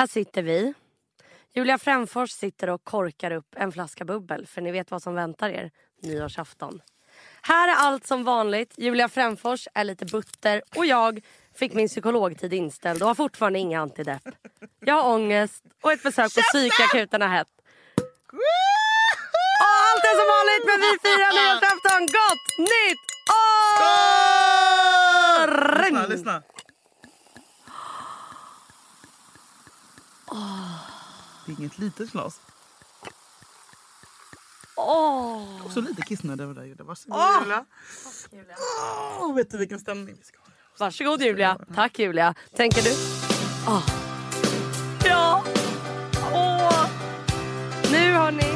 Här sitter vi. Julia Fränfors sitter och korkar upp en flaska bubbel för ni vet vad som väntar er nyårsafton. Här är allt som vanligt. Julia Fränfors är lite butter och jag fick min psykologtid inställd och har fortfarande inga antidepp. Jag har ångest och ett besök på psykakuten har hett. Och allt är som vanligt men vi firar nyårsafton. Gott nytt år! Lyssna, lyssna. Det är inget litet glas. Åh. Också lite kissnödig över det Julia. Varsågod Åh. Julia. Åh, vet du vilken stämning vi ska ha? Varsågod Julia. Tack Julia. Tänker du? Åh. Ja. Åh. Nu har ni.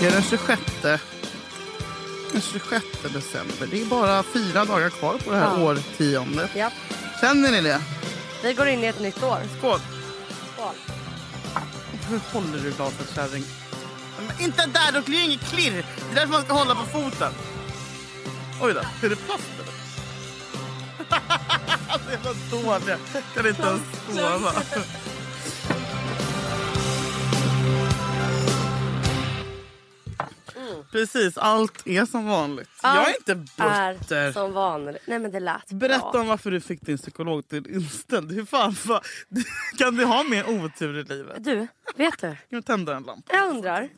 Det är den 26. Den 26 december. Det är bara fyra dagar kvar på det här Ja. årtiondet. Ja. Känner ni det? Vi går in i ett nytt år. Skål! Skål. Hur håller du glaset kärring? Men inte där, då blir det inget klirr. Det är därför man ska hålla på foten. Oj då, är det plast eller? det är så dåliga. Kan inte ens skåla. Precis, allt är som vanligt. jag är Allt inte Är butter. som vanligt. Nej men det lät Berätta bra. om varför du fick din psykolog till inställd. Hur fan, fan, kan du ha mer otur i livet? Du, vet du? Du tända en lampa? Jag undrar.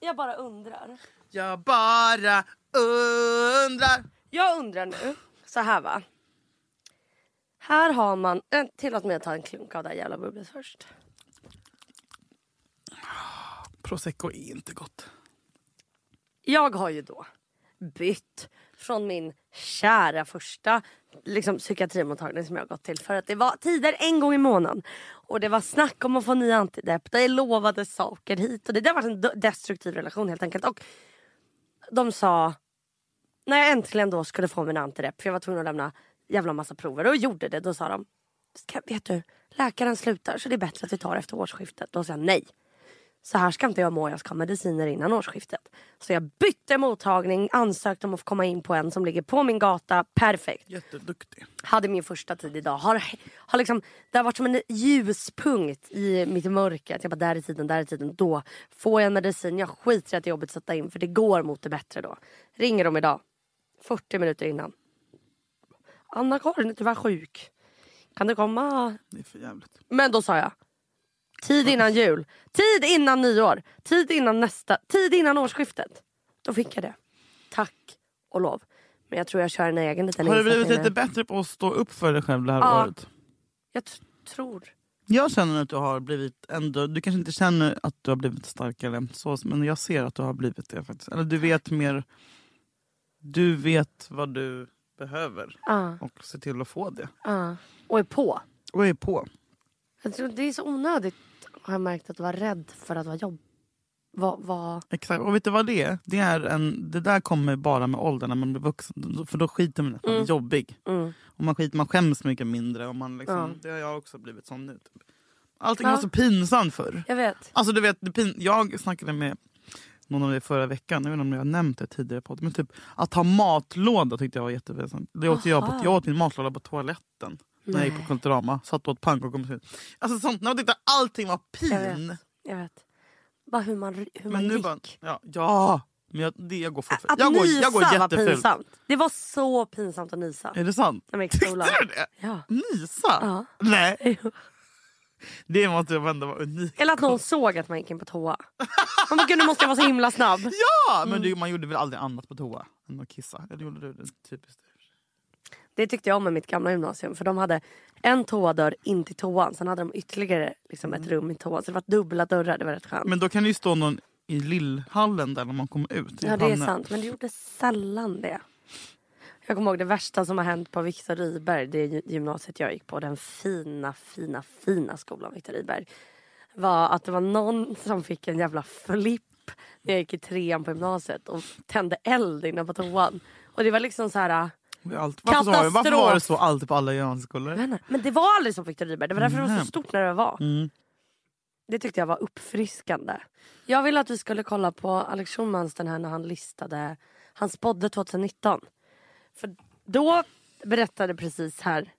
Jag bara undrar. Jag bara undrar. Jag undrar nu. Så här va. Här har man... Äh, tillåt mig att ta en klunk av det här jävla bubblet först. Prosecco är inte gott. Jag har ju då bytt från min kära första liksom, psykiatrimottagning som jag gått till. För att det var tider en gång i månaden. Och det var snack om att få ny antidepp. Det lovade saker hit och det. Det har varit en destruktiv relation helt enkelt. Och de sa, när jag äntligen då skulle få min antidepp, för jag var tvungen att lämna jävla massa prover och gjorde det. Då sa de, ska, vet du, läkaren slutar så det är bättre att vi tar efter årsskiftet. Då sa jag nej. Så här ska inte jag må, jag ska ha mediciner innan årsskiftet. Så jag bytte mottagning, ansökte om att få komma in på en som ligger på min gata. Perfekt. Jätteduktig. Hade min första tid idag. Har, har liksom, det har varit som en ljuspunkt i mitt mörker. Att jag bara, där är tiden, där är tiden. Då får jag en medicin. Jag skiter i att det är jobbigt att sätta in för det går mot det bättre då. Ringer de idag. 40 minuter innan. Anna-Karin är tyvärr sjuk. Kan du komma? Det är för jävligt. Men då sa jag. Tid innan jul. Tid innan nyår. Tid innan nästa. Tid innan årsskiftet. Då fick jag det. Tack och lov. Men jag tror jag kör en egen liten Har du blivit lite bättre på att stå upp för dig själv det här Ja. året? Jag tror. Jag känner att du har blivit ändå, du kanske inte känner att du har blivit starkare så, men jag ser att du har blivit det faktiskt. Eller du vet mer, du vet vad du behöver Ja, och se till att få det. ja. Och är på. Och är på. Det är så onödigt har jag märkt att vara rädd för att vara jobb. Vad, vad... Exakt. Och vet du vad det är? Det, är en, det där kommer bara med åldern när man blir vuxen. För då skiter man i att man är jobbig. Mm. Och man, skiter, man skäms mycket mindre. Och man liksom, Ja. Det har jag också blivit sån nu. Typ. Allting Ja. var så pinsamt förr. Jag vet. Alltså du vet, det pin- jag snackade med någon av er förra veckan, jag vet inte om jag har nämnt det tidigare på men typ att ha matlåda tyckte jag var jättepinsamt. Det åt jag, på, Aha. jag åt min matlåda på toaletten när jag gick på Kulturama. Satt och åt pannkakor med syn. Alltså sånt, när man att allting var Jag pin. vet. Jag vet. Bara hur man, hur man Men nu gick. bara, ja, ja. Men jag, det, jag går för Att jag går, jag går var pinsamt. Det var så pinsamt att nysa. Är det sant? När man gick. Tyckte du det? Ja. Nysa? Ja. Nej. Det måste jag ändå vara unikt. Eller att någon såg att man gick in på toa. Man bara, gud nu måste jag vara så himla snabb. Ja! Mm. Men du, man gjorde väl aldrig annat på toa än att kissa? Eller gjorde du det? Typiskt. Det tyckte jag om med mitt gamla gymnasium. För de hade en toadörr in till toan. Sen hade de ytterligare liksom, ett rum i toan. Så det var dubbla dörrar. Det var rätt skönt. Men då kan det ju stå någon i lillhallen där när man kommer ut. ja det är sant. Men det gjorde sällan det. Jag kommer ihåg det värsta som har hänt på Viktor Rydberg. Det gy- gymnasiet jag gick på. Den fina, fina, fina skolan Viktor Rydberg. Var att det var någon som fick en jävla flipp. När jag gick i trean på gymnasiet. Och tände eld inne på toan. Och det var liksom så här. Allt. Varför, så var det, varför var det Katastrof. så alltid på alla inte. Men det var aldrig som Viktor Rydberg. Det var därför det var så stort när det var. Mm. Det tyckte jag var uppfriskande. Jag ville att vi skulle kolla på Alex Schulmans den här när han listade, han spådde 2019. För då berättade precis här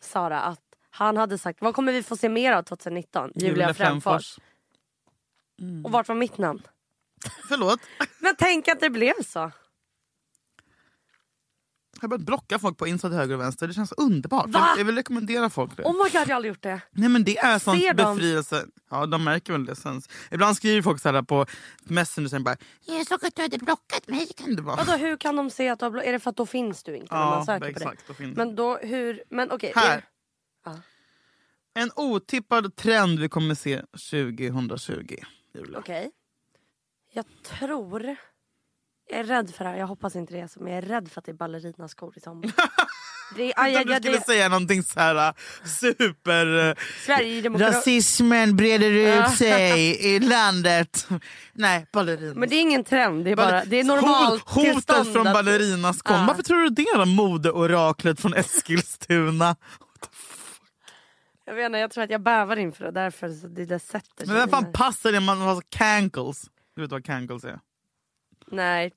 Sara att han hade sagt vad kommer vi få se mer av 2019? Julia Fränfors. Och vart var mitt namn? Förlåt. Men tänk att det blev så. Jag har börjat blocka folk på Insta till höger och vänster. Det känns underbart. Va? Jag, jag vill rekommendera folk det. Oh my god jag har aldrig gjort det. Nej men det är sån befrielse. Ja de märker väl det sen. Ibland skriver folk så här på Messenger sen bara Jag såg att du hade blockat mig. Kan det vara? Vadå hur kan de se att du har blå- Är det för att då finns du inte man Ja på exakt. Då finns Men då hur, men okej. Här. det- Ja. En otippad trend vi kommer se 2020. Julia. Okej. Jag tror... Jag är rädd för det här, jag hoppas inte det är så men jag är rädd för att det är ballerinaskor i sommar. det aj, aj, du skulle det, säga någonting så här äh, super... äh, Sverigedemokrat... Rasismen breder ut sig i landet. Nej, ballerina. Men det är ingen trend, det är, bara, det är normalt Hot, Hotet från ballerinas kom. Ja. Varför tror du det då? Modeoraklet från Eskilstuna. Jag vet inte, jag tror att jag bävar inför det därför så det där sätter sig. Men vem fan passar det? Man har cankles. Du vet vad cankles är? Nej.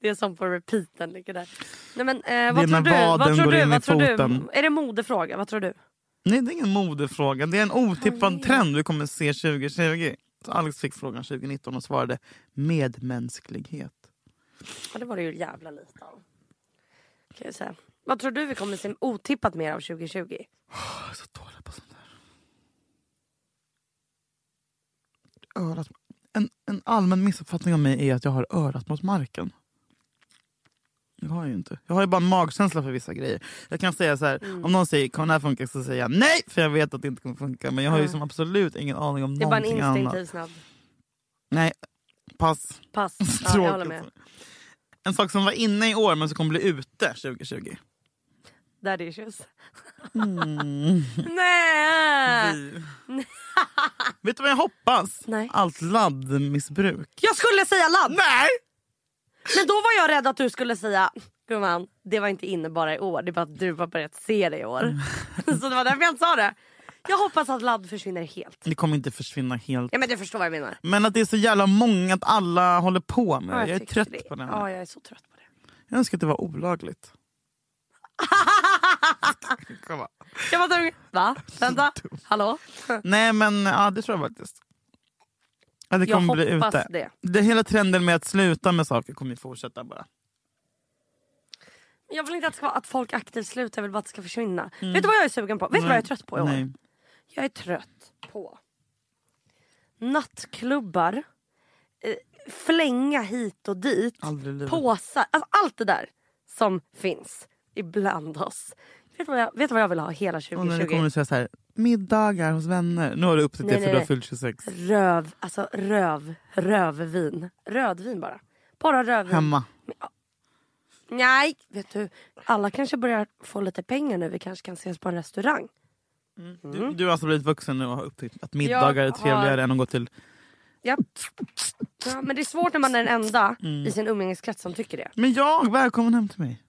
Det är som på repeaten ligger där. Nej, men, eh, vad, tror du? vad tror du? Vad tror du? Är det modefråga? Vad tror du? Nej det är ingen modefråga. Det är en otippad Oj. trend vi kommer se 2020. Så Alex fick frågan 2019 och svarade medmänsklighet. Ja, det var det ju jävla lite av. Kan jag säga. Vad tror du vi kommer se otippat mer av 2020? Jag är så dålig på sånt där. Örat. En, en allmän missuppfattning av mig är att jag har örat mot marken. Jag har ju inte. Jag har ju bara en magkänsla för vissa grejer. Jag kan säga så här, Mm. om någon säger kommer det här funka så säger jag nej för jag vet att det inte kommer funka. Men jag har ju Mm. som absolut ingen aning om Det är bara en någonting annat. instinktiv snabb. Nej, pass. Pass. Ja, jag håller med. En sak som var inne i år men som kommer bli ute 2020. Daddy issues. Mm. Nej! Vet du vad jag hoppas? Nej. Allt laddmissbruk. Jag skulle säga ladd! Nej! Men då var jag rädd att du skulle säga gumman, det var inte inne bara i år. Det är bara att du har börjat se det i år. så det var därför jag inte sa det. Jag hoppas att ladd försvinner helt. Det kommer inte försvinna helt. Ja men du förstår vad jag menar. Men att det är så jävla många att alla håller på med Ja, det. Jag är trött det. på det. Ja jag är så trött på det. Jag önskar att det var olagligt. Jag var tvungen... Va? Vänta. Hallå? Nej men ja, det tror jag faktiskt. Att det Jag kommer bli hoppas ute. det. det. Hela trenden med att sluta med saker kommer ju fortsätta bara. Jag vill inte att, ska att folk aktivt slutar, jag vill bara att det ska försvinna. Vet du vad jag är sugen på? Vet du vad jag är trött på i år? Nej. Jag är trött på nattklubbar, eh, flänga hit och dit, påsar, alltså allt det där som finns ibland oss. Vet du vad jag, vet vad jag vill ha hela Och 2020? när det kommer att säga så här, middagar hos vänner. Nu har du upptäckt det för nej, du har fyllt 26. Röv, alltså röv, rövvin. Rödvin bara. Bara rödvin. Hemma. Nej, vet du. Alla kanske börjar få lite pengar nu. Vi kanske kan ses på en restaurang. Du, du har alltså blivit vuxen nu och har upptäckt att middagar är trevligare har- än att gå till... Ja. ja, men det är svårt när man är den enda Mm. i sin umgängeskrets som tycker det. Men jag, välkommen hem till mig.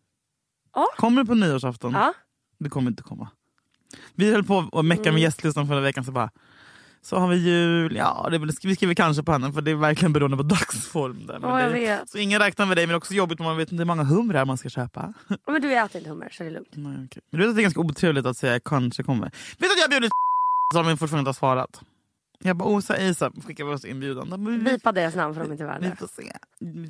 Ja. Kommer du på nyårsafton? Ja. Du kommer inte komma. Vi höll på att mecka Mm. med gästlistan förra veckan så bara så har vi jul, ja det vi skriver kanske på henne för det är verkligen beroende på dagsform. Där. Ja, jag det, vet. så ingen räknar med dig men det är också jobbigt om man vet inte hur många humrar man ska köpa. Men du äter inte hummer så det är lugnt. Nej, okej. Men du vet att det är ganska otrevligt att säga kanske kommer. Vet du att jag har bjudit som vi fortfarande inte har svarat? Jag bara Osa Isa skickar vi oss inbjudan. De vi, Bipa deras namn för de inte är vi värda får se.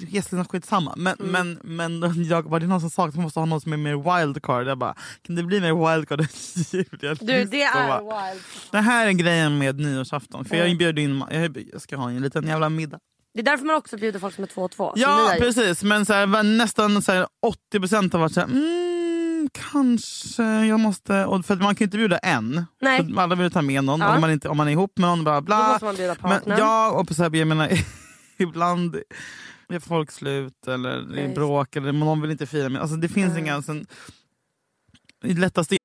Gästlistan skitsamma. Men, Mm. men, men jag bara, det är någon som sa att man måste ha någon som är mer wildcard. Jag bara, kan det bli mer wildcard än jul? Jag Du det är bara. wild. Det här är grejen med nyårsafton. För jag Mm. bjöd in, jag, jag ska ha en liten jävla middag. Det är därför man också bjuder folk som är två och två. Ja precis, men så här, nästan så här, 80% har varit såhär, mm, kanske jag måste... Och för man kan ju inte bjuda en. Nej. För alla vill ta med någon Ja. om, man inte, om man är ihop med någon. Bla, Då bla. måste man bjuda Men partnern. ja, och så här, jag menar, ibland är folk slut eller det är bråk eller någon vill inte fira med. Alltså, det finns Mm. inga... Sen, det lättaste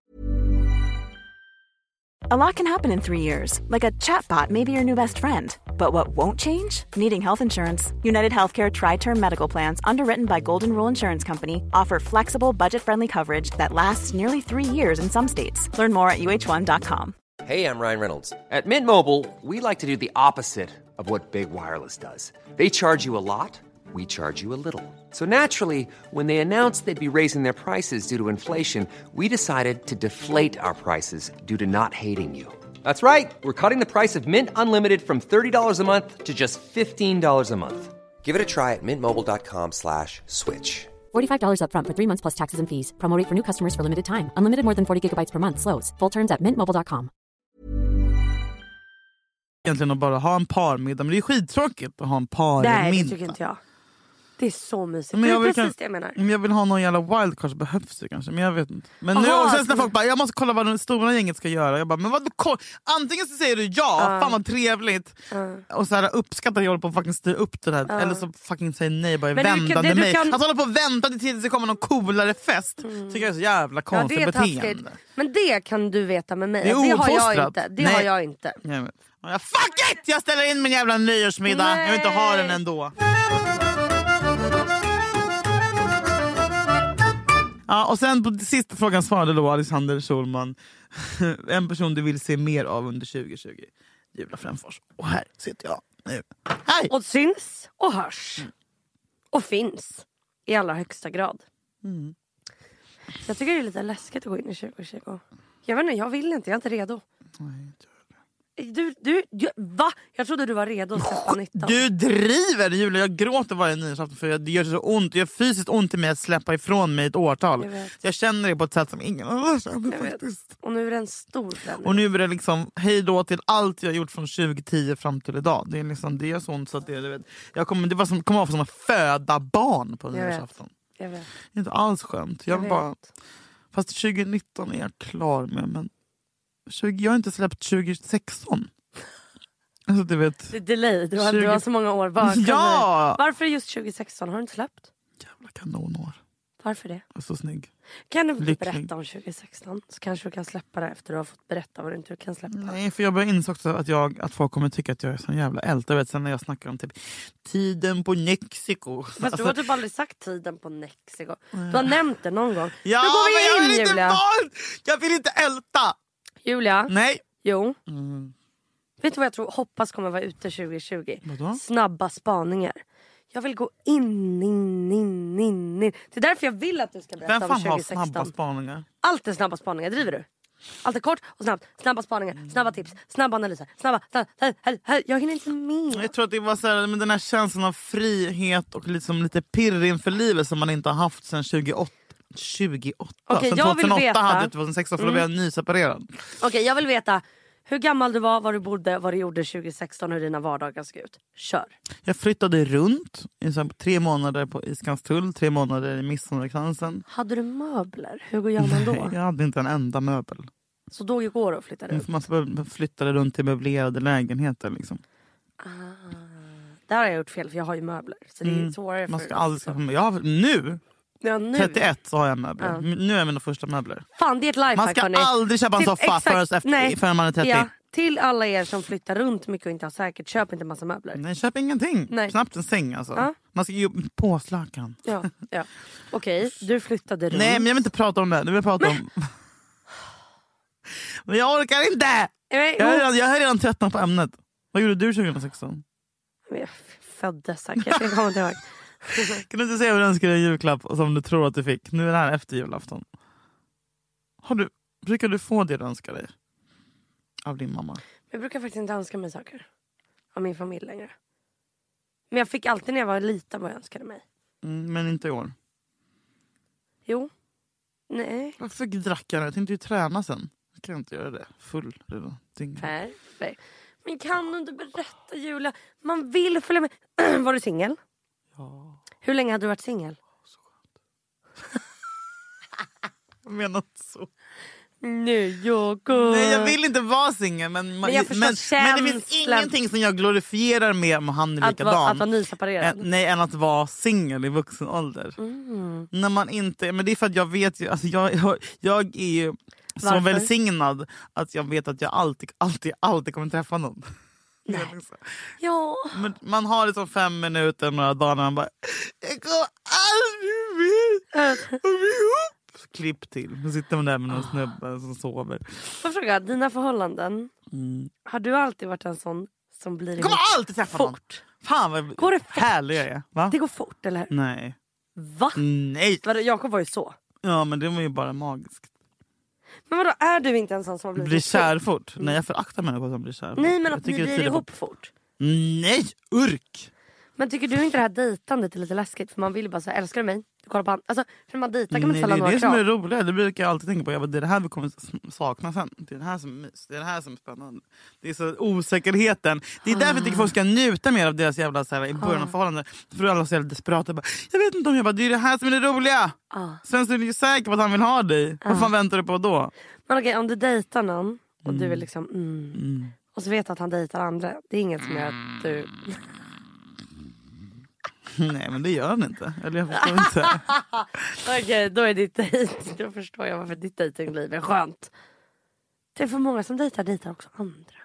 A lot can happen in three years, like a chatbot may be your new best friend. But what won't change? Needing health insurance. United Healthcare Tri Term Medical Plans, underwritten by Golden Rule Insurance Company, offer flexible, budget friendly coverage that lasts nearly three years in some states. Learn more at uh1.com. Hey, I'm Ryan Reynolds. At Mint Mobile, we like to do the opposite of what Big Wireless does. They charge you a lot, we charge you a little. So naturally, when they announced they'd be raising their prices due to inflation, we decided to deflate our prices due to not hating you. That's right. We're cutting the price of Mint Unlimited from $30 a month to just $15 a month. Give it a try at mintmobile.com slash switch. $45 upfront for three months plus taxes and fees. Promo rate for new customers for limited time. Unlimited more than 40 gigabytes per month. Slows. Full terms at mintmobile.com. Egentligen att bara ha en parmiddag, men det är skittråkigt att ha en parmiddag. Nej det tycker inte jag. Det är så mysigt. Men det jag är vill precis kan- det jag menar. Men jag vill ha någon jävla wildcard så behövs det kanske. Men jag vet inte. Men nu, och sen när folk bara, jag måste kolla vad det stora gänget ska göra. Jag bara, men vad, Antingen så säger du ja, fan vad trevligt. Och så här, uppskattar att jag håller på att fucking styra upp det här. Eller så fucking säger nej bara i Men kan- det du mig. kan- Att hålla på och vänta tills det kommer någon coolare fest. Tycker jag är så jävla Ja, konstigt det är taskigt. beteende. Men det kan du veta med mig. Det är Det, har jag inte. Det Nej. har jag inte. Vet. Ja, fuck it! Jag ställer in min jävla nyårsmiddag. Jag vill inte ha den ändå. Ja, och sen på sista frågan svarade då Alexander Schulman. en person du vill se mer av under 2020. Julia Fränfors. Och här sitter jag nu. Hej! Och syns och hörs. Och finns. I allra högsta grad. Mm. Jag tycker det är lite läskigt att gå in i 2020. Jag vet inte, jag vill inte. Jag är inte redo. Du, du, du, va? Jag trodde du var redo att släppa 19. Du driver Julia, jag gråter varje nyårsafton för det gör så ont. Det gör fysiskt ont i mig att släppa ifrån mig ett årtal. Jag. Jag känner det på ett sätt som ingen annan känner Jag faktiskt. Och nu är det en stor förändring. Och nu är det liksom hej då till allt jag gjort från 2010 fram till idag. Det är liksom det är så ont så att det, du vet, jag kommer, det var som, kommer vara som att föda barn på Jag nyårsafton. Jag vet. Det är inte alls skönt. Jag Jag bara, fast 2019 är jag klar med men 20, jag har inte släppt 2016. Alltså du vet, Det är delay. Du har, 20 du har så många år bakom Ja! dig. Varför just 2016? Har du inte släppt? jävla kanonår. Varför det? Jag är så snygg. Kan du Lycklig. berätta om 2016? Så kanske du kan släppa det efter du har fått berätta vad du inte kan släppa. Nej, för jag börjar inse också att, jag, att folk kommer tycka att jag är sån jävla äldre. Jag vet, sen när jag snackar om typ tiden på Mexiko. Fast Alltså, du har typ aldrig sagt tiden på Mexiko. Du har nämnt det någon gång. ja, Då går men jag vi vill in inte Julia. vara- Jag vill inte älta! Julia, Nej. jo. Mm. Vet du vad jag tror, hoppas kommer vara ute 2020? Vadå? Snabba spaningar. Jag vill gå in, in, in, in, in. Det är därför jag vill att du ska berätta Vem om fan har 2016. snabba spaningar? Allt är snabba spaningar, driver du? Allt är kort och snabbt. Snabba spaningar, snabba tips, snabba analyser. Snabba... snabba hej. Jag hinner inte med. Jag tror att det var så här, men den här känslan av frihet och liksom lite pirr inför livet som man inte har haft sedan 28. 28? Okej, sen jag vill 2008 veta- Mm. hade jag 2016 för då var jag nyseparerad. Okej, jag vill veta hur gammal du var, var du bodde, vad du gjorde 2016 hur dina vardagar ska ut. Kör. Jag flyttade runt i tre månader på Iskanstull, tre månader i Midsommarkransen. Hade du möbler? Hur gör man då? Jag hade inte en enda möbel. Så då går det att flytta ut? Man flyttade runt till möblerade lägenheter. Liksom. Där har jag gjort fel för jag har ju möbler. Så det är svårare Mm. Man för ska aldrig skaffa möbler. Jag har, nu, ja, nu. 31, så har jag möbler. Ja. Nu är mina första möbler. Fan det är ett lifehack Man ska hörni. aldrig köpa en Till- soffa förrän, efter, förrän man är 30. Ja, till alla er som flyttar runt mycket och inte har säkert, köp inte massa möbler. Nej, köp ingenting. Nej. Knappt en säng alltså. Ja. Man ska ge påslakan. Ja, ja. Okej, du flyttade runt. Nej men jag vill inte prata om det. Nu vill jag prata om... men jag orkar inte! Jag jo. redan, jag är redan tröttnat på ämnet. Vad gjorde du 2016? Jag föddes säkert, jag kommer inte ihåg. Kan du inte säga vad du önskar dig i julklapp som du tror att du fick? Nu är det här efter julafton. Har du, brukar du få det du önskar dig? Av din mamma? Jag brukar faktiskt inte önska mig saker. Av min familj längre. Men jag fick alltid när jag var liten vad jag önskade mig. Mm, men inte i år. Jo. Nej. Varför drack jag nu? Jag tänkte ju träna sen. Jag kan inte göra det. Full redan. Perfekt. Men kan du inte berätta Julia? Man vill följa med. var du singel? Ja, Hur länge hade du varit singel? jag menar inte så. Nu jag går. Nej jag vill inte vara singel men, förstår men, men det finns ingenting som jag glorifierar mer om han är att, likadan. vara, att vara nyseparerad. än, nej, än att vara singel i vuxen ålder. Mm. När man inte, men det är för att jag vet ju, alltså jag, jag, jag är ju så välsignad att jag vet att jag alltid, alltid, alltid kommer träffa någon. Är liksom- Ja. Men man har liksom fem minuter några dagar när man bara Jag kommer aldrig mer vara ihop. Klipp till. Så sitter man där med någon snubbe som sover. Får fråga, dina förhållanden. Mm. Har du alltid varit en sån som blir Jag kommer alltid träffa någon. fort. Fan vad Går det fort? härlig jag är. Va? Det går fort eller hur? Nej. Va? Nej. Jakob var ju så. Ja men det var ju bara magiskt. Men vadå är du inte en sån som har blivit Blir kär fort? Nej jag föraktar människor som blir kär fort. Nej men att ni blir på- ihop fort. Nej! Urk! Men tycker du inte det här dejtandet är lite läskigt? För man vill ju bara säga älskar du mig? Du kollar på han. Alltså, för när man dejtar kan man inte det ställa är några det som är krav. roligt. Det brukar jag alltid tänka på. Jag bara, det är det här vi kommer sakna sen. Det är det här som är mys. Det är det här som är spännande. Det är så osäkerheten. Det är därför jag tycker folk ska njuta mer av deras jävla så här, i början av förhållandet. För då är alla så jävla desperata. Bara, jag vet inte om jag bara, det är det här som är det roliga. Ah. Sen så är du ju säker på att han vill ha dig. Vad fan väntar du på då? Men okej om du dejtar någon och du är liksom mm, och så vet du att han dejtar andra. Det är inget som gör att du... Nej men det gör han inte. Eller jag förstår inte. Okej då är ditt dejt. Då förstår jag varför ditt dejtingliv är skönt. Det är för många som dejtar dejtar också andra.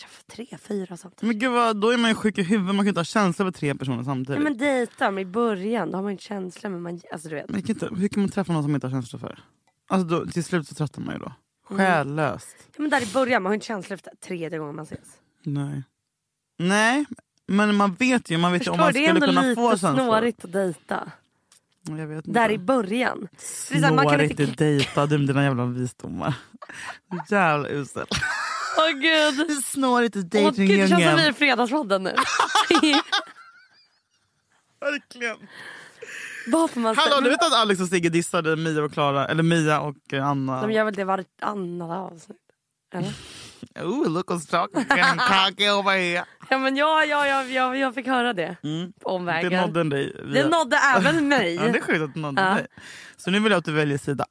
Träffar tre, fyra samtidigt. Men gud vad, då är man ju sjuk i huvudet. Man kan inte ha känslor för tre personer samtidigt. Nej men dejtar men i början då har man inte känslor men man, alltså du vet. Men kan inte, hur kan man träffa någon som man inte har känslor för? Alltså då, till slut så tröttnar man ju då. Mm. Själlöst. Ja, men där i början man har inte känslor efter tredje gången man ses. Nej. Nej, men man vet ju, man vet ju om man du? Det är skulle ändå kunna lite få snårigt att dejta. Där i början. Man kan Snårigt inte- att dejta, du med dina jävla visdomar. Jävla usel. Åh gud. Det är snårigt i Åh, gud, det känns som vi är i Fredagspodden nu. Verkligen. Vad får man Hallå, du vet att Alex och Sigge dissade Mia och Klara, eller Mia och eh, Anna? De gör väl det vartannat avsnitt? Eller? Oh, look what's talking cocky over here. Ja men ja, ja, ja, ja, jag fick höra det Mm. på omvägen. Det nådde dig. Det via- nådde även mig. Ja, det är sjukt att det nådde Ja. dig. Så nu vill jag att du väljer sida.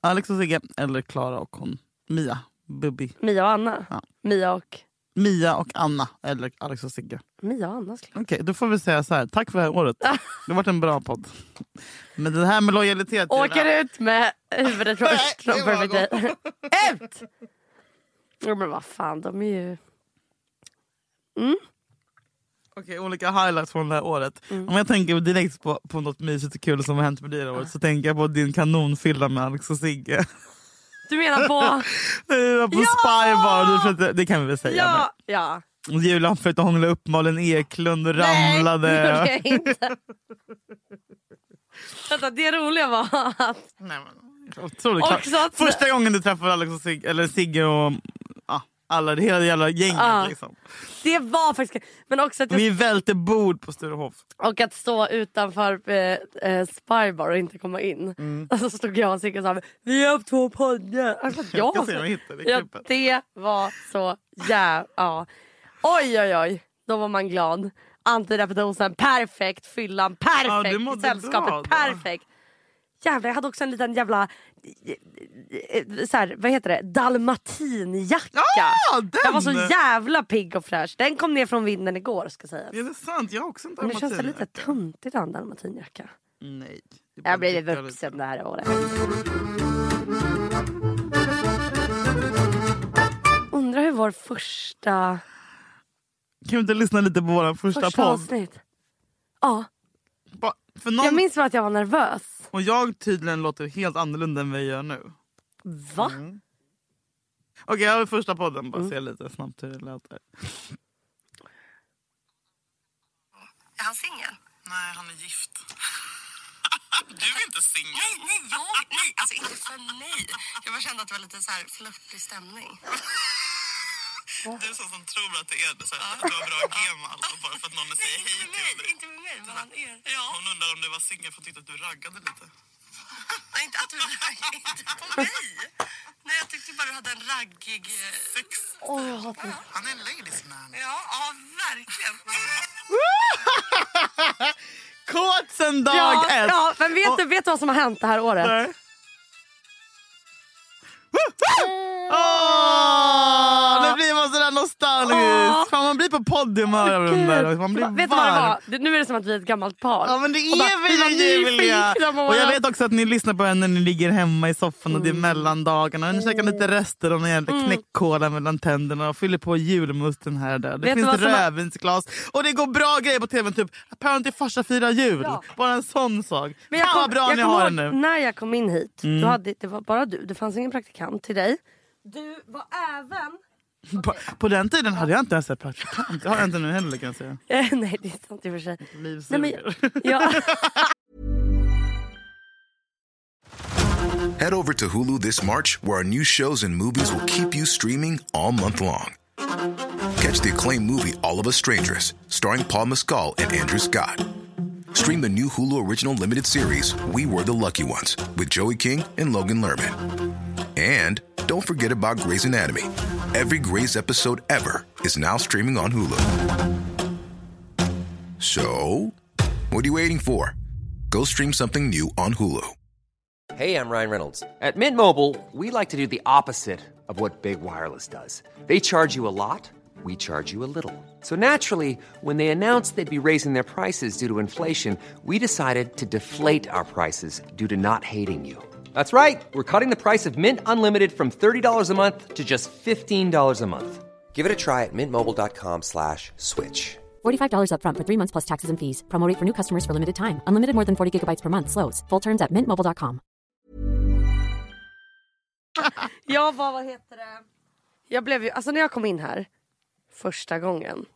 Alex och Sigge eller Klara och hon. Mia. Bubbi. Mia och Anna. Ja. Mia och Mia och Anna eller Alex och Sigge. Mia och Anna skulle Okej, då får vi säga så här. Tack för det här året. Det har varit en bra podd. Men det här med lojalitet. Åker ut med huvudet först. Nej, från det var Perfect Day. Ut! Ja, men vad fan, de är ju... Okej, olika highlights från det här året. Mm. Om jag tänker direkt på, på något mysigt och kul som har hänt med dig det här året så tänker jag på din kanonfylla med Alex och Sigge. Du menar på... Det på Spybar, du försökte- det kan vi väl säga ja, ja. nu. Julian försökte hångla upp Malin Eklund och Nej, ramlade. det gjorde jag inte. Vänta, det roliga var att... Nej, men, otroligt Första gången du träffade Alex och Sigge, eller Sigge och ja, alla, det hela jävla gänget. Ja. Liksom. Det var faktiskt... Men också att jag Vi välte bord på Sturehof. Och att stå utanför eh, eh, Spybar och inte komma in. Mm. Och så stod jag och Sigge och sa vi har två poddar. Alltså, Jag ja, om jag hittar det ja, det var så jävla... Ja. Oj oj oj, då var man glad. Antidepressiva, perfekt. Fyllan, Ja, perfekt. mådde Sällskapet, perfekt. Jävlar, jag hade också en liten jävla... eh, Så här, vad heter det? Dalmatinjacka. Ja, den! Jag var så jävla pigg och fräsch. Den kom ner från vinden igår ska sägas. Är det sant? Jag har också en Men nu känns det lite dalmatinjacka. töntigt att ha en dalmatinjacka. Nej. det Jag blir vuxen det här året. Undrar hur vår första, Kan vi inte lyssna lite på vår första, första podd? avsnitt... Ja, För någon... jag minns bara att jag var nervös. Och jag tydligen låter helt annorlunda än vad jag gör nu. Va? Mm. Okej, jag har första podden. Mm. Bara se lite snabbt hur det låter. Är han singel? Nej, han är gift. du är inte singel. Nej, nej, jag, nej, alltså inte för mig. Jag bara kände att det var lite så här flörtig stämning. Du är sån som tror att det är så här, att du har bra gem alltså, bara för att någon säger hej till dig. Inte med mig, men han är. Ja. Hon undrar om du var singel för att tyckte att du raggade lite. Nej, inte att du inte på mig. Nej, jag tyckte bara du hade en raggig... Sex. Åh, jag hatar det. Han är en ladies man. Ja, ja, verkligen. Kåt sen dag Ja, ett! ja, men vet Och- du, vet du vad som har hänt det här året? Nej. Åh. Fan, man blir på poddhumör av den där. Man blir vet du vad det var? Det- Nu är det som att vi är ett gammalt par. Ja men det Och bara, är vi var vi ju Julia! nyfikna på Och jag varandra. vet också att ni lyssnar på henne när ni ligger hemma i soffan och det är Mm. mellandagarna. Och ni käkar lite rester av någon jävla knäckkola mellan tänderna och fyller på julmusten här och där. Det Vet du finns vad som har- rödvinsglas och det går bra grejer på tvn. Typ Apparently farsa firar jul. Ja. Bara en sån sak. Men jag Fan kom, vad bra jag ni kommer har ihåg det nu. Mm. När jag kom in hit, då hade, det var bara du. Det fanns ingen praktikant till dig. Du var även På, på den tiden hade jag inte ens sett praktikant. Det har jag inte nu heller kan jag säga. Eh, Nej det är sant i och för sig. Liv Nej, men, ja. Head over to Hulu this March, where our new shows and movies will keep you streaming all month long. Catch the acclaimed movie All of Us Strangers, starring Paul Mescal and Andrew Scott. Stream the new Hulu original limited series We Were the Lucky Ones with Joey King and Logan Lerman. And don't forget about Grey's Anatomy. Every Grey's episode ever is now streaming on Hulu. So, what are you waiting for? Go stream something new on Hulu. Hey, I'm Ryan Reynolds. At Mint Mobile, we like to do the opposite of what Big Wireless does. They charge you a lot, we charge you a little. So naturally, when they announced they'd be raising their prices due to inflation, we decided to deflate our prices due to not hating you. That's right. We're cutting the price of Mint Unlimited from $30 a month to just $15 a month. Give it a try at mintmobile.com slash switch. $45 upfront for three months plus taxes and fees. Promo rate for new customers for limited time. Unlimited more than 40 gigabytes per month. Slows. Full terms at mintmobile.com. Jag var, vad heter det? Jag blev ju, alltså när jag kom in här första gången.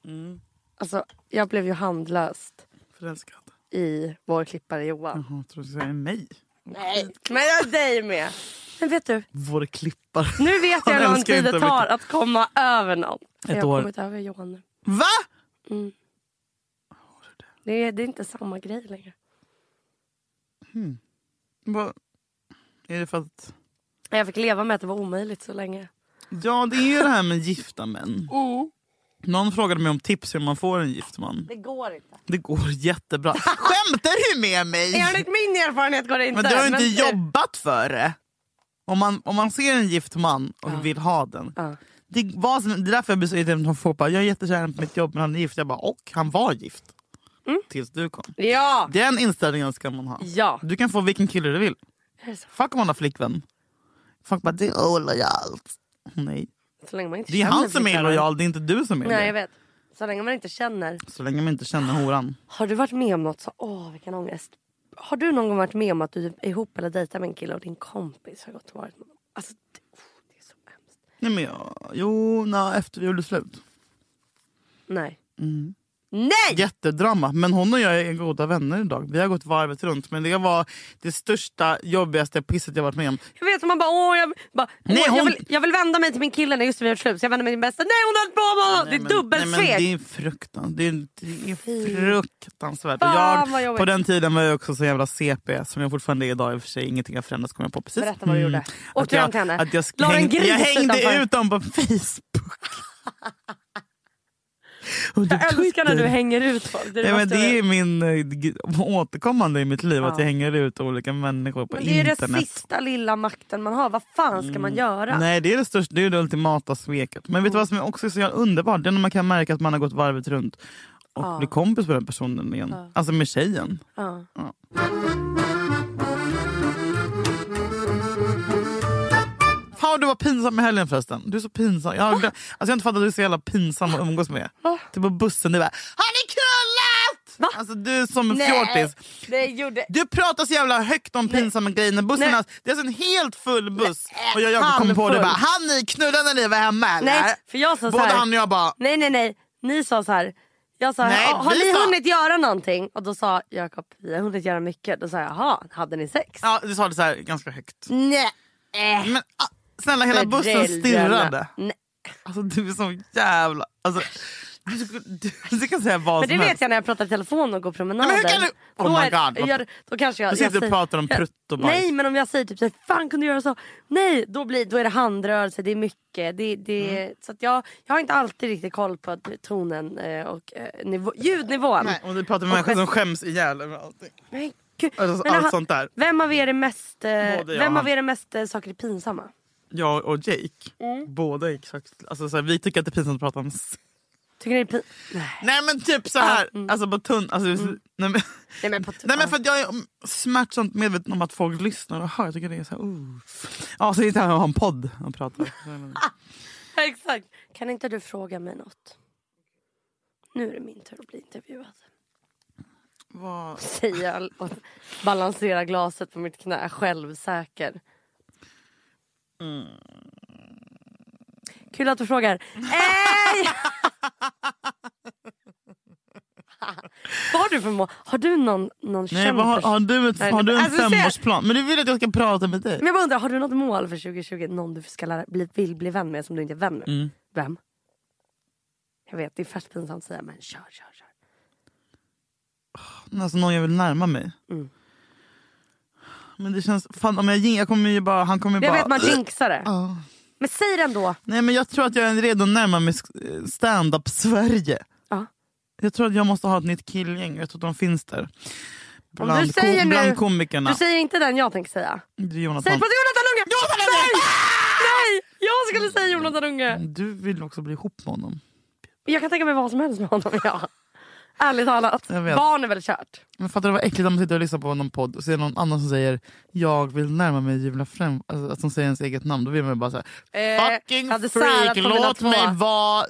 Alltså jag blev ju handlöst Förälskad. i vår klippare Johan. Jaha, tror du säger mig. Nej, men jag dig med. Men vet du, Vår klippare. nu vet jag hur lång tid det tar mycket. att komma över någon. Ett jag har år. kommit över Johan nu. Va? Det är, det är inte samma grej längre. Va? Är det för att... Jag fick leva med att det var omöjligt så länge. Ja, det är ju det här med gifta män. Någon frågade mig om tips hur man får en gift man. Det går inte. Det går jättebra. Skämtar du med mig? Enligt min erfarenhet går det inte. Men du har ju inte men- jobbat för det. Om man, om man ser en gift man och vill ha den. Ja. Det, var det är därför jag blir så irriterad när folk bara “jag är jättekär på mitt jobb men han är gift”. Jag bara “och han var gift”. Mm. Tills du kom. Ja! Den inställningen ska man ha. Ja. Du kan få vilken kille du vill. Fuck om man har flickvän. Folk bara “det är olojalt”. Nej. Så länge man inte Det är känner han som är lojal, det är inte du som är Nej jag vet. Så länge man inte känner. Så länge man inte känner horan. Har du varit med om något så, åh vilken ångest. Har du någon gång varit med om att du är ihop eller dejtar med en kille och din kompis har gått och varit med Alltså det, oh, det är så hemskt. Nej, men jag, jo, na, efter vi gjorde slut. Nej. Mm. Nej! Jättedrama. Men hon och jag är goda vänner idag. Vi har gått varvet runt. Men det var det största, jobbigaste pisset jag varit med om. Jag vet man bara, åh, jag, bara, Nej, åh, jag, hon- vill, jag vill vända mig till min kille när just vi har slut. Så jag vänder mig till min bästa. Nej hon har på med honom! Det är dubbelsvek. Det är fruktansvärt. Det är, det är fruktansvärt. Fan, jag, på den tiden var jag också så jävla CP som jag fortfarande är idag i och för sig. Ingenting har förändrats kommer jag på precis. Berätta vad du gjorde. Åkte Att du hem jag, till henne? att jag, häng, jag hängde utanför? ut dem på Facebook. Och jag du älskar när du Twitter. hänger ut folk. Det är Ja, det är min eh, återkommande i mitt liv, att Ja. jag hänger ut olika människor på Men det är internet. det sista lilla makten man har. Vad fan ska man göra? Nej det är det största, det är det ultimata sveket. Men vet du vad som är också så jävla underbart? Det är när man kan märka att man har gått varvet runt och Ja. blir kompis med den personen igen. Alltså med tjejen. Du var pinsam i helgen förresten. Du är så pinsam. Jag har, alltså, jag har inte fattat att du är så jävla pinsam att umgås med. Typ på bussen, du bara Har ni knullat? Alltså du är som en fjortis. gjorde... Du pratar så jävla högt om pinsamma grejer när bussen Nej. är, det är alltså en helt full buss. Och jag, jag kom på det bara, han ni knulla när ni var hemma eller? Nej, för jag sa så Både här. han och jag bara, Nej nej nej, ni sa så här. Jag sa, Nej, "Ja, har ni sa- hunnit göra någonting? Och då sa Jakob, vi har hunnit göra mycket. Då sa jag, jaha, hade ni sex? ja du sa det så här ganska högt. Nej. Men ah, snälla hela bussen stirrade. Nej. Alltså du är så jävla... Alltså, du, du, du kan säga vad Men det som vet helst. jag när jag pratar i telefon och går promenader. Men hur kan du- Oh my God, vad- jag, då kanske jag, Du sitter jag och pratar om prutt och bajs. Nej men om jag säger typ så här, fan kunde du göra så? Nej, då, blir, då är det handrörelse, det är mycket. Det, det, Mm. Så att jag, jag har inte alltid riktigt koll på tonen eh, och eh, nivå, ljudnivån. Nej, och du pratar med Och människor som skäms ihjäl över allting. Men gud. Alltså, Men allt han- sånt där. Vem av er är mest, eh, Både jag vem av er är mest eh, saker är pinsamma? Jag och Jake, Mm. båda exakt... Alltså, så här, vi tycker att det är pinsamt att prata om. Tycker ni det är pin... Nej. Nej men typ så här, alltså på tunn... Alltså, nej, men, Nej men, nej men för att jag är smärtsamt medveten om att folk lyssnar och hör. Jag tycker det är så här, uh. Ja så sitter jag här och har en podd och pratar. Exakt. Kan inte du fråga mig något? Nu är det min tur att bli intervjuad. Vad- Säger jag och balanserar glaset på mitt knä självsäker. Kul att du frågar. Ej! vad har du för mål? Har du någon, någon Nej, vad har, har, du ett, har du en alltså, femårsplan? Men du vill att jag ska prata med dig? Men jag bara undrar, har du något mål för 2020? Någon du ska lära, bli, vill bli vän med som du inte är vän med? Mm. Vem? Jag vet, det är fast pinsamt att säga men kör, kör, kör. Alltså någon jag vill närma mig. Mm. Men det känns, fan om jag, jag kommer ju bara, han kommer ju Jag bara... vet man jinxar det. Ja. Men säg det ändå. Nej men jag tror att jag är redo att närma mig stand-up Sverige. Ja. Jag tror att jag måste ha ett nytt killgäng, jag tror att de finns där. Om Bland, du säger ko- nu- bland komikerna. Du säger inte den jag tänker säga. Jonathan. Säg på Jonathan Unge! Jonathan Unge! Nej! Nej! Jag skulle säga Jonathan Unge. Du vill också bli ihop med honom. Jag kan tänka mig vad som helst med honom. Ja. Ärligt talat. Barn är väl kört. Men fattar du vad äckligt om man sitter och lyssnar på någon podd och ser någon annan som säger jag vill närma mig Julia Frem, alltså, att de säger ens eget namn. Då vill man bara säga Eh, fucking freak, låt mig vara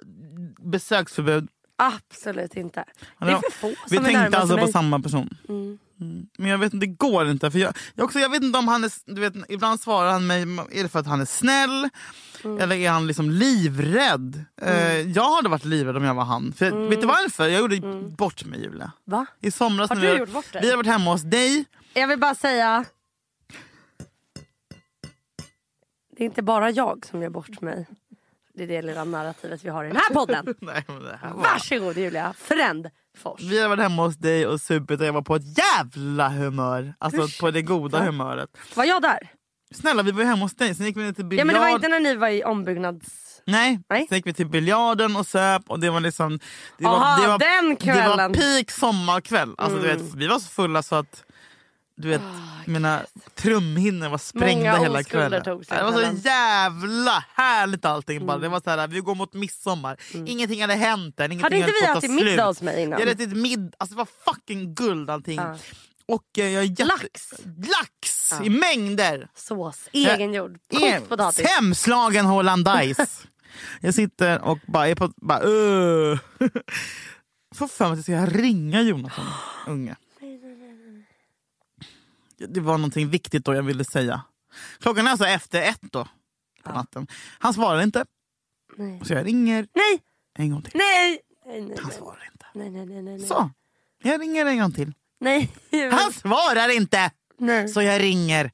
besöksförbud. Absolut inte. Det är för få Vi som vill tänkte närma alltså sig på mig. samma person. Mm. Mm. Men jag vet inte, det går inte. För jag, jag, också, jag vet inte om han är, du vet, ibland svarar han mig, är det för att han är snäll? Mm. Eller är han liksom livrädd? Eh, jag hade varit livrädd om jag var han. För, Mm. Vet du varför? Jag gjorde bort mig Julia. Va? I somras Har när du vi, gjort bort dig? vi har varit hemma hos dig. Jag vill bara säga. Det är inte bara jag som gör bort mig. Det är det lilla narrativet vi har i den här podden. Nej, men det här var... Varsågod Julia. Frändfors. Vi har varit hemma hos dig och supit och jag var på ett jävla humör. Alltså Usch. på det goda humöret. Var jag där? Snälla vi var hemma hos dig, sen gick vi ner till Ja biljard. men det var inte när ni var i ombyggnads... Nej. Nej. sen gick vi till biljarden och söp och det var liksom... Det Aha, var, det var, den Det kvällen. Mm. var peak sommarkväll. Alltså, du vet, vi var så fulla så att du vet, mina trumhinnor var sprängda Många hela kvällen. det var så jävla härligt allting. Bara. Mm. Det var så här, vi går mot midsommar, ingenting hade hänt än. Ingenting Hade inte vi ätit middag hos mig innan? Vi hade ätit middag, alltså det var fucking guld allting. Ja. Och eh, jag är jätte... Lax. Lax i mängder! Sås. Egengjord. Kokt potatis. Hemslagen hollandaise. jag sitter och bara är på... Bara, uh. Får för mig att jag ska ringa Jonathan Unge. Det var någonting viktigt då jag ville säga. Klockan är alltså efter ett då. På natten. Han svarar inte. Nej. Så jag ringer Nej! en gång till. Nej! Nej, nej, Han nej. svarar inte. Nej, nej, nej, nej. nej. Så. Jag ringer en gång till. Nej. Han svarar inte! Nej. Så jag ringer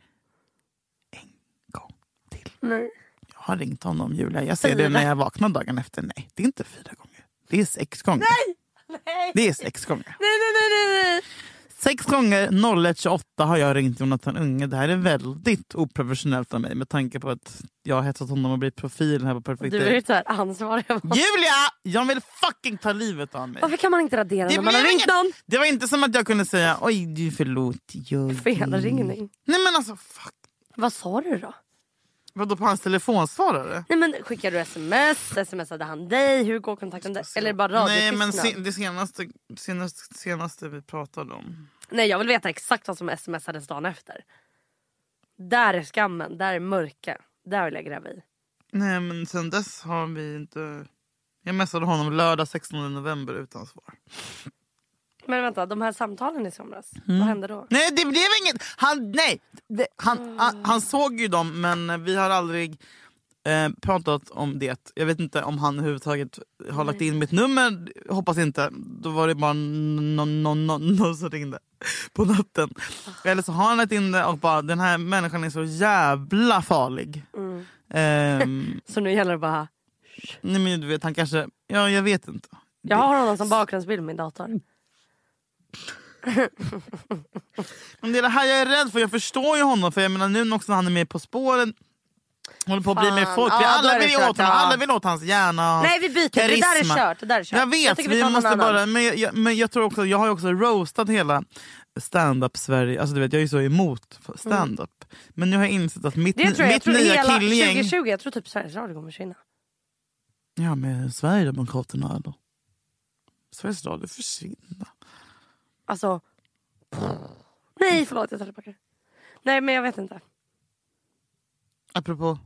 en gång till. Nej. Jag har ringt honom Julia. Jag ser det när jag vaknar dagen efter. Nej, det är inte fyra gånger. Det är sex gånger. Nej. Det är sex gånger. Nej, nej, nej, nej, nej. Sex gånger 01.28 har jag ringt Jonathan Unge. Det här är väldigt oprofessionellt av mig med tanke på att jag har hetsat honom att bli profil här på Perfect Du är ju så här ansvarig. Julia! Jag vill fucking ta livet av mig. Varför kan man inte radera Det, när man har ringt någon? det var inte som att jag kunde säga oj du förlåt. Jag... Felringning. Nej men alltså fuck. Vad sa du då? Vadå på hans telefonsvarare? Nej men skickade du sms? Smsade han dig? Hur går kontakten där? Eller bara Nej men radiotystnad? se, det senaste, senaste, senaste vi pratade om. Nej jag vill veta exakt vad som smsades dagen efter. Där är skammen, där är mörka. Där vill jag gräva i. Nej men sen dess har vi inte... Jag messade honom lördag 16 november utan svar. Men vänta, de här samtalen i somras, Mm. vad hände då? Nej det blev inget! Han, nej! Det, han, han, han såg ju dem men vi har aldrig eh, pratat om det. Jag vet inte om han överhuvudtaget har lagt in mitt nummer. Hoppas inte. Då var det bara någon no, no, no, som ringde på natten. Eller så har han lagt in det och bara den här människan är så jävla farlig. Mm. Ehm, Så nu gäller det bara, nej men du vet han kanske, ja jag vet inte. jag har honom som bakgrundsbild på min dator. Men det är det här jag är rädd för. Jag förstår ju honom. För jag menar nu också när han är med På spåren. Håller på att bli mer folk. Vi Ja, alla vill kört, åt honom. ja. Alla vill åt hans hjärna. hans Nej vi byter, det där är karisma. kört. Det där är kört. Jag vet, tycker vi, någon måste bara... Men jag, jag, men jag tror också, jag har ju också roastat hela stand-up Sverige. Alltså du vet, jag är ju så emot stand-up. Men nu har jag insett att mitt, Det tror jag, jag mitt tror nya hela killgäng... 2020, jag tror typ Sveriges Radio kommer försvinna. Ja, med Sverigedemokraterna då. Sveriges Radio försvinner. Alltså... Nej förlåt jag tar tillbaka det. Nej men jag vet inte. Apropå...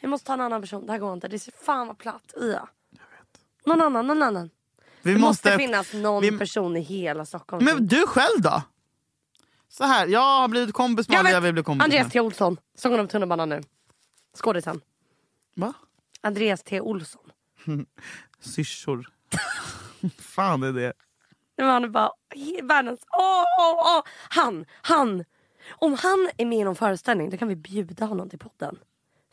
Vi måste ta en annan person, det här går inte. Det ser fan vad platt. Ja. Någon annan, någon annan. Vi Det måste, finnas någon vi- person i hela Stockholm. Men du själv då? Så här, jag har blivit kompis med jag alla jag vill bli kompis Andreas med. T Olsson, sången om tunnelbanan nu. Skådisen. Va? Andreas T Olsson. Syrsor. Fan är det? Han är bara världens... Åh, åh, åh. Han, han. Om han är med i någon föreställning då kan vi bjuda honom till podden.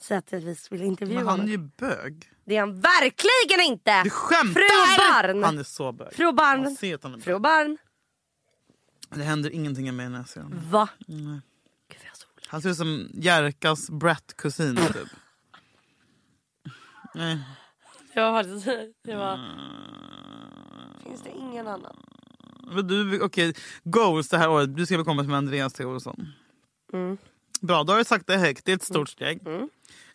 Säg att vi vill intervjua Men han är honom. ju bög. Det är han verkligen inte! Du skämtar! Fru Barn! Han är så bög. Fru Barn. Han är bög. Fru Barn. Det händer ingenting med när jag ser honom. Va? Gud jag solar. Han ser ut som Jerkas Brett-kusin typ. Nej. Det var faktiskt... Det var... Finns det ingen annan? Men du, okej, goals det här året. Du ska bli kompis med Andreas T. Olsson. Mm. Bra, då har du sagt det högt. Det är ett stort steg.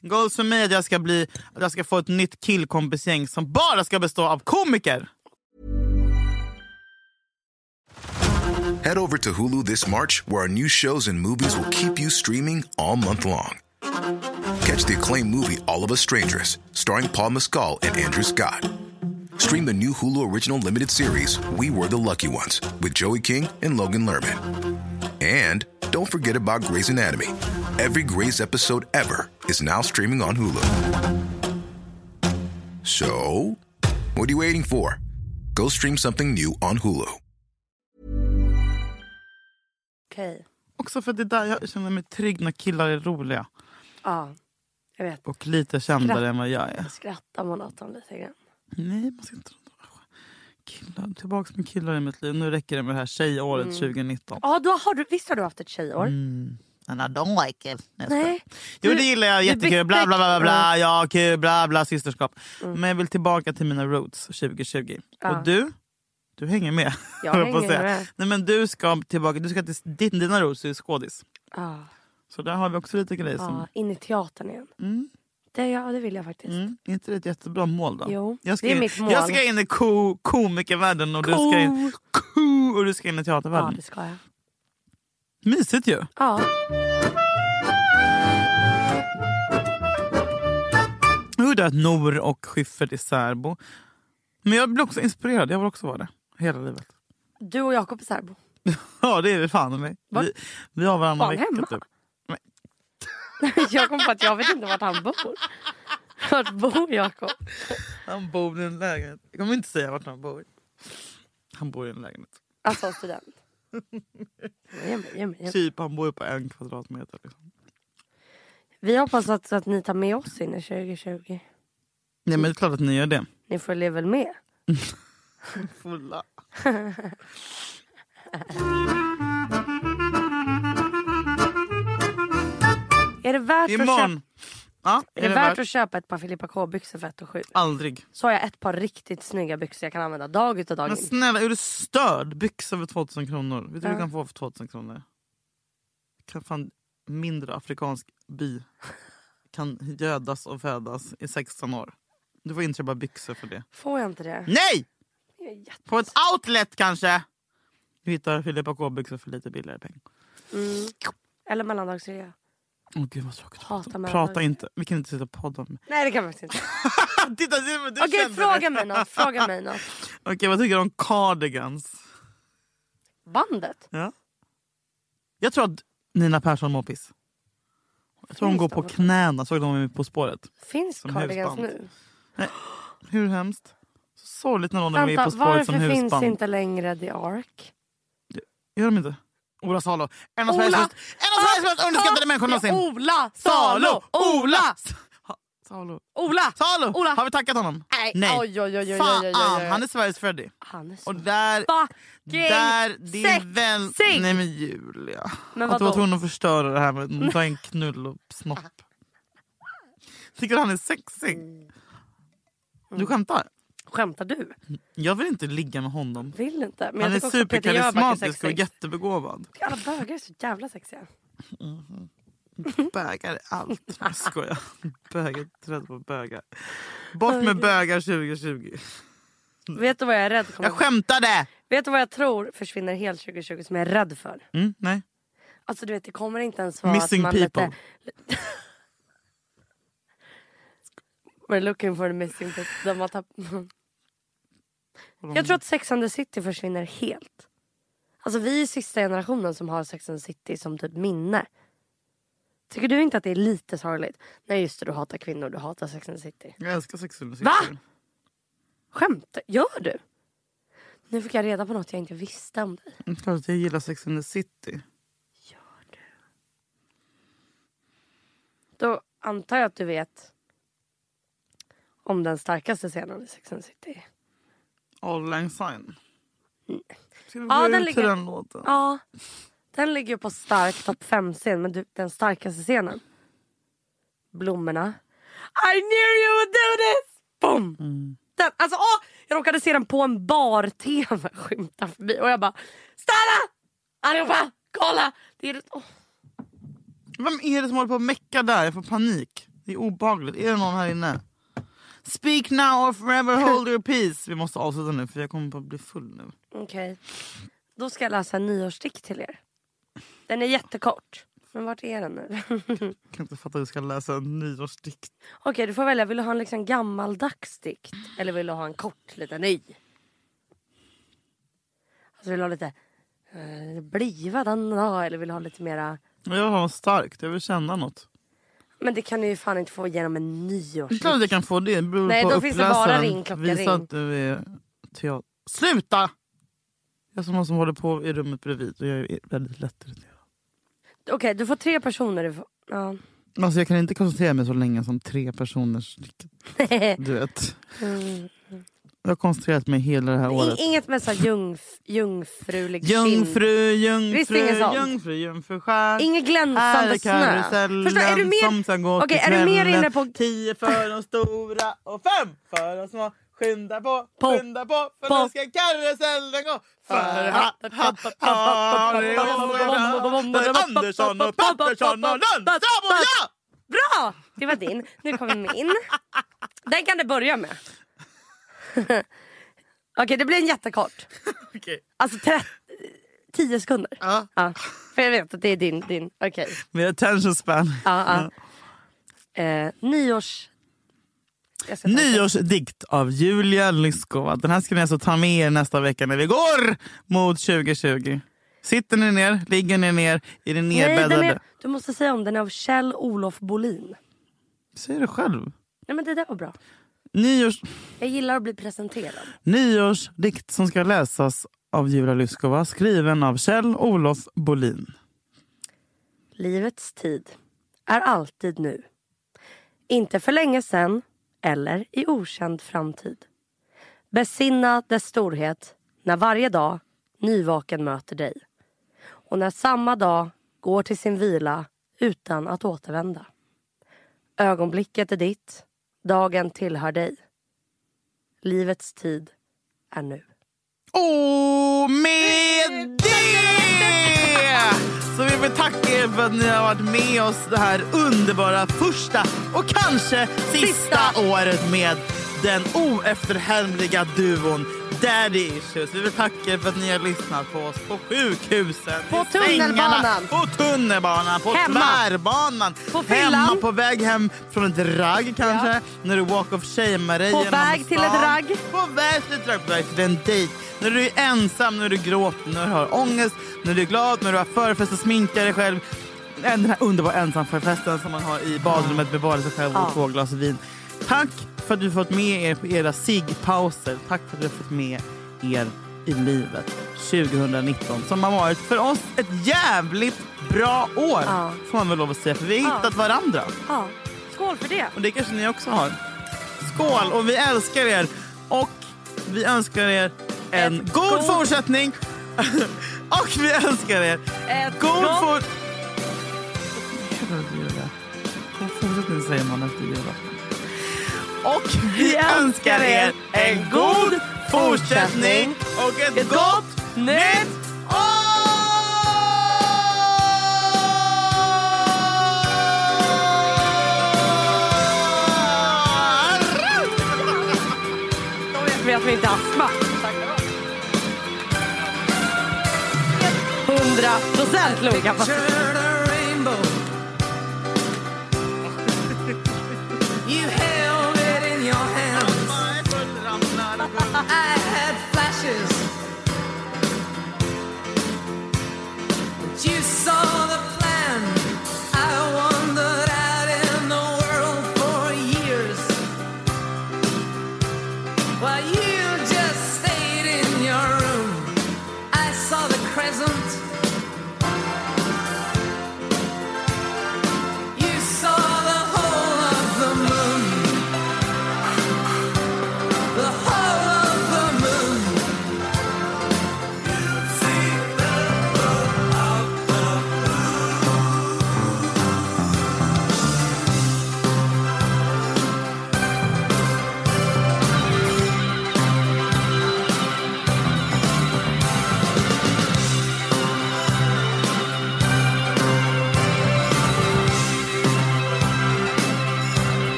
Goals för mig är att jag ska, bli, att jag ska få ett nytt killkompisgäng som bara ska bestå av komiker. Head over to Hulu this March, where our new shows and movies will keep you streaming all month long. Catch the acclaimed movie All of Us Strangers, starring Paul Mescal and Andrew Scott. Stream the new Hulu original limited series We Were the Lucky Ones with Joey King and Logan Lerman. And don't forget about Grey's Anatomy. Every Grey's episode ever is now streaming on Hulu. So, what are you waiting for? Go stream something new on Hulu. Okej. Också för det där jag känner mig trygg när killar är roliga. Ja, jag vet. Och lite kändare än vad jag är. Skrattar man åt dem lite grann. Nej, man ska inte... Killar, tillbaka med killar i mitt liv. Nu räcker det med det här tjejåret 2019. Ja, då har du, visst har du haft ett tjejår? Mm. And I don't like it. Nej. Jo Du- det gillar jag, jättekul. Bla bla bla bla. Mm. ja kul, bla bla systerskap. Men jag vill tillbaka till mina roots 2020. Ja. Och du, du hänger med. Jag hänger med. Nej men du ska tillbaka, du ska till din, dina roots, du är skådis. Ja, Så där har vi också lite grejer ja, som... in i teatern igen. Mm, Det, ja, det vill jag faktiskt. mm. Är inte det ett jättebra mål då? Jo, jag ska det är in, mitt mål. Jag ska in i ko, komikervärlden och du ska in, ko, och du ska in i Ja, teatervärlden. det ska jag. Mysigt ju. Ja. Jag hörde att Nor och Schyffert är särbo. Men jag blir också inspirerad, jag vill också vara det. Hela livet. Du och Jakob är särbo. Ja det är vi fan med. Va? Vi, vi har varannan vecka hemma? typ. jag kom på att jag vet inte vart han bor. Vart bor Jakob? Han bor i en lägenhet. Jag kommer inte säga vart han bor. Han bor i en lägenhet. Alltså student. Ge mig, ge mig, ge mig. Typ han bor ju på en kvadratmeter. Liksom. Vi hoppas att, att ni tar med oss in i 2020. Nej men det är klart att ni gör det. Ni följer väl med? Fulla. Är det värt, att köpa, Imorgon. Ja, är det värt att köpa ett par Filippa K-byxor för 1 och 7? Aldrig. Så har jag ett par riktigt snygga byxor jag kan använda dag ut och dag Men in. snälla är du störd? Byxor för 2000 kronor. Vet du Ja. du kan få för 2000 kronor? Kan fan mindre afrikansk by kan gödas och födas i 16 år. Du får inte köpa byxor för det. Får jag inte det? Nej! Är jätte- På ett outlet kanske! Du hittar Filippa K-byxor för lite billigare pengar. Mm. Eller mellandagsrea. Åh gud vad tråkigt. Prata, prata inte. Vi kan inte sitta och podda. med- Nej det kan jag faktiskt inte. Titta, du, du Okej kände fråga mig något. Fråga mig något. Okej vad tycker du om cardigans? Bandet? Ja. Jag tror att Nina Persson mår piss. Jag tror hon går på knäna. Såg de På spåret? Finns Som cardigans husband. nu? Hur hemskt? Så sorgligt när någon är med På spåret som varför finns husband. inte längre The Ark? Gör de inte? Ola Salo. En av! Sveriges mest, underskattade människor någonsin. Ola Salo! Ola! Salo. Ola! Salo! Ola! Har vi tackat honom? Nej. Oj, oj, oj, oj, Fan, han är Sveriges Freddy. Han är så Och där... Där, det är väl... Nej men Julia. Men att du var tvungen att förstöra det här med att ta en knull och snopp. Tycker du han är sexig? Mm. Du skämtar? Skämtar du? Jag vill inte ligga med honom. Vill inte. Men Han är superkarismatisk och jättebegåvad. Alla bögar är så jävla sexiga. Bögar är allt. Jag skojar. Bögar, rädd på bögar. Bort med bögar 2020. Vet du vad jag är rädd kommer Jag skämtade! Vet du vad jag tror försvinner helt 2020 som jag är rädd för? Mm, nej. Alltså du vet det kommer inte ens vara Missing att man people. Lite... We're looking for the missing people. De har tapp... Jag tror att Sex and the City försvinner helt. Alltså vi är sista generationen som har Sex and the City som typ minne. Tycker du inte att det är lite sorgligt? Nej just det, du hatar kvinnor, du hatar Sex and the City. Jag älskar Sex and the Va? City. Skämtar Gör du? Nu fick jag reda på något jag inte visste om dig. Det är klart att jag gillar Sex and the City. Då antar jag att du vet om den starkaste scenen i Sex and the City. All Lang Syne. Ska vi Ja, den ligger- den låten? Ja, den ligger på stark topp 5-scen. Men du, den starkaste scenen? Blommorna. I knew you would do this! Boom! Den, alltså, åh, jag råkade se den på en bar-tv skymta förbi och jag bara Stanna! Allihopa, kolla! Det är, åh. Vem är det som håller på att mecka där? Jag får panik. Det är obehagligt. Är det någon här inne? Speak now or forever hold your peace. Vi måste avsluta nu för jag kommer på att bli full nu. Okej. Då ska jag läsa en nyårsdikt till er. Den är jättekort. Men vart är den nu? Jag kan inte fatta att du ska läsa en nyårsdikt. Okej, du får välja. Vill du ha en liksom gammaldags dikt? Eller vill du ha en kort, lite ny? Alltså vill du ha lite eh, bliva den dag? Eller vill du ha lite mera... Jag vill ha starkt. Jag vill känna något. Men det kan du ju fan inte få genom en är klart att jag kan få det. Det beror Nej, på då finns det bara ring, klocka, Visa ring. att du är teater. Sluta! Jag är som någon som håller på i rummet bredvid och jag är väldigt lättirriterad. Okej, du får tre personer. Du får... Ja. Alltså jag kan inte koncentrera mig så länge som tre personers Du vet. Jag har koncentrerat mig hela det här året. Inget med så jungf, jungfrulig. Jungfru, jungfru, sånt. jungfru, jungfrustjärn. Inget glänsande snö. Förstår, är du mer... som ska gå Okej, till är du mer inne på... Tio för de stora och fem för de små. Skynda på, På. skynda på, för På. nu ska karusellen gå. För. Andersson och Pettersson och Lundström och jag! Bra! Det var din. Nu kommer min. Den kan du börja med. Okej, det blir en jättekort. Okej. Alltså 30, 10 sekunder. Ja. Ja, för jag vet att det är din. din. Okej. Med attention span. Ja, ja. Eh, nyårs... Nyårsdikt av Julia Lyskova. Den här ska ni alltså ta med er nästa vecka när vi går mot 2020. Sitter ni ner? Ligger ni ner? Är ni Nej, den nerbäddade? är, du måste säga om den är av Kjell Olof Bolin. Säg det själv. Nej men det där var bra. Nyårs... Jag gillar att bli presenterad. Nyårsdikt som ska läsas av Julia Lyskova skriven av Kjell Olof Bolin. Livets tid är alltid nu. Inte för länge sen eller i okänd framtid. Besinna dess storhet när varje dag nyvaken möter dig. Och när samma dag går till sin vila utan att återvända. Ögonblicket är ditt, dagen tillhör dig. Livets tid är nu. Och med det så vill vi tacka er för att ni har varit med oss det här underbara första och kanske sista, Sista. året med den oefterhärmliga duon Daddy Issues. Vi vill tacka er för att ni har lyssnat på oss på sjukhusen, På i tunnelbanan. på tunnelbanan, på Hemma. tvärbanan, På fyllan. hemma på väg hem från ett ragg kanske, Ja. när du walk of shamear dig På väg till ett ragg. På väg till ett ragg, på väg till en dejt. När du är ensam, när du gråter, när du har ångest, när du är glad, när du har förfest och sminkar dig själv. Den här underbara ensamförfesten som man har i badrummet med bara sig själv och Ja. två glas vin. Tack för att du fått med er på era ciggpauser. Tack för att du fått med er i livet 2019 som har varit för oss ett jävligt bra år. Ja. Får man väl lov att säga för vi har Ja. hittat varandra. Ja. Skål för det! Och det kanske ni också har. Skål och vi älskar er. Och vi önskar er en Ett god, god- fortsättning. och vi önskar er Ett god gott- for... God fortsättning säger man efter julafton. Och vi önskar er en god fortsättning och ett, Ett gott nytt år! Vet vi inte har astma. 100 procent lungkapacitet.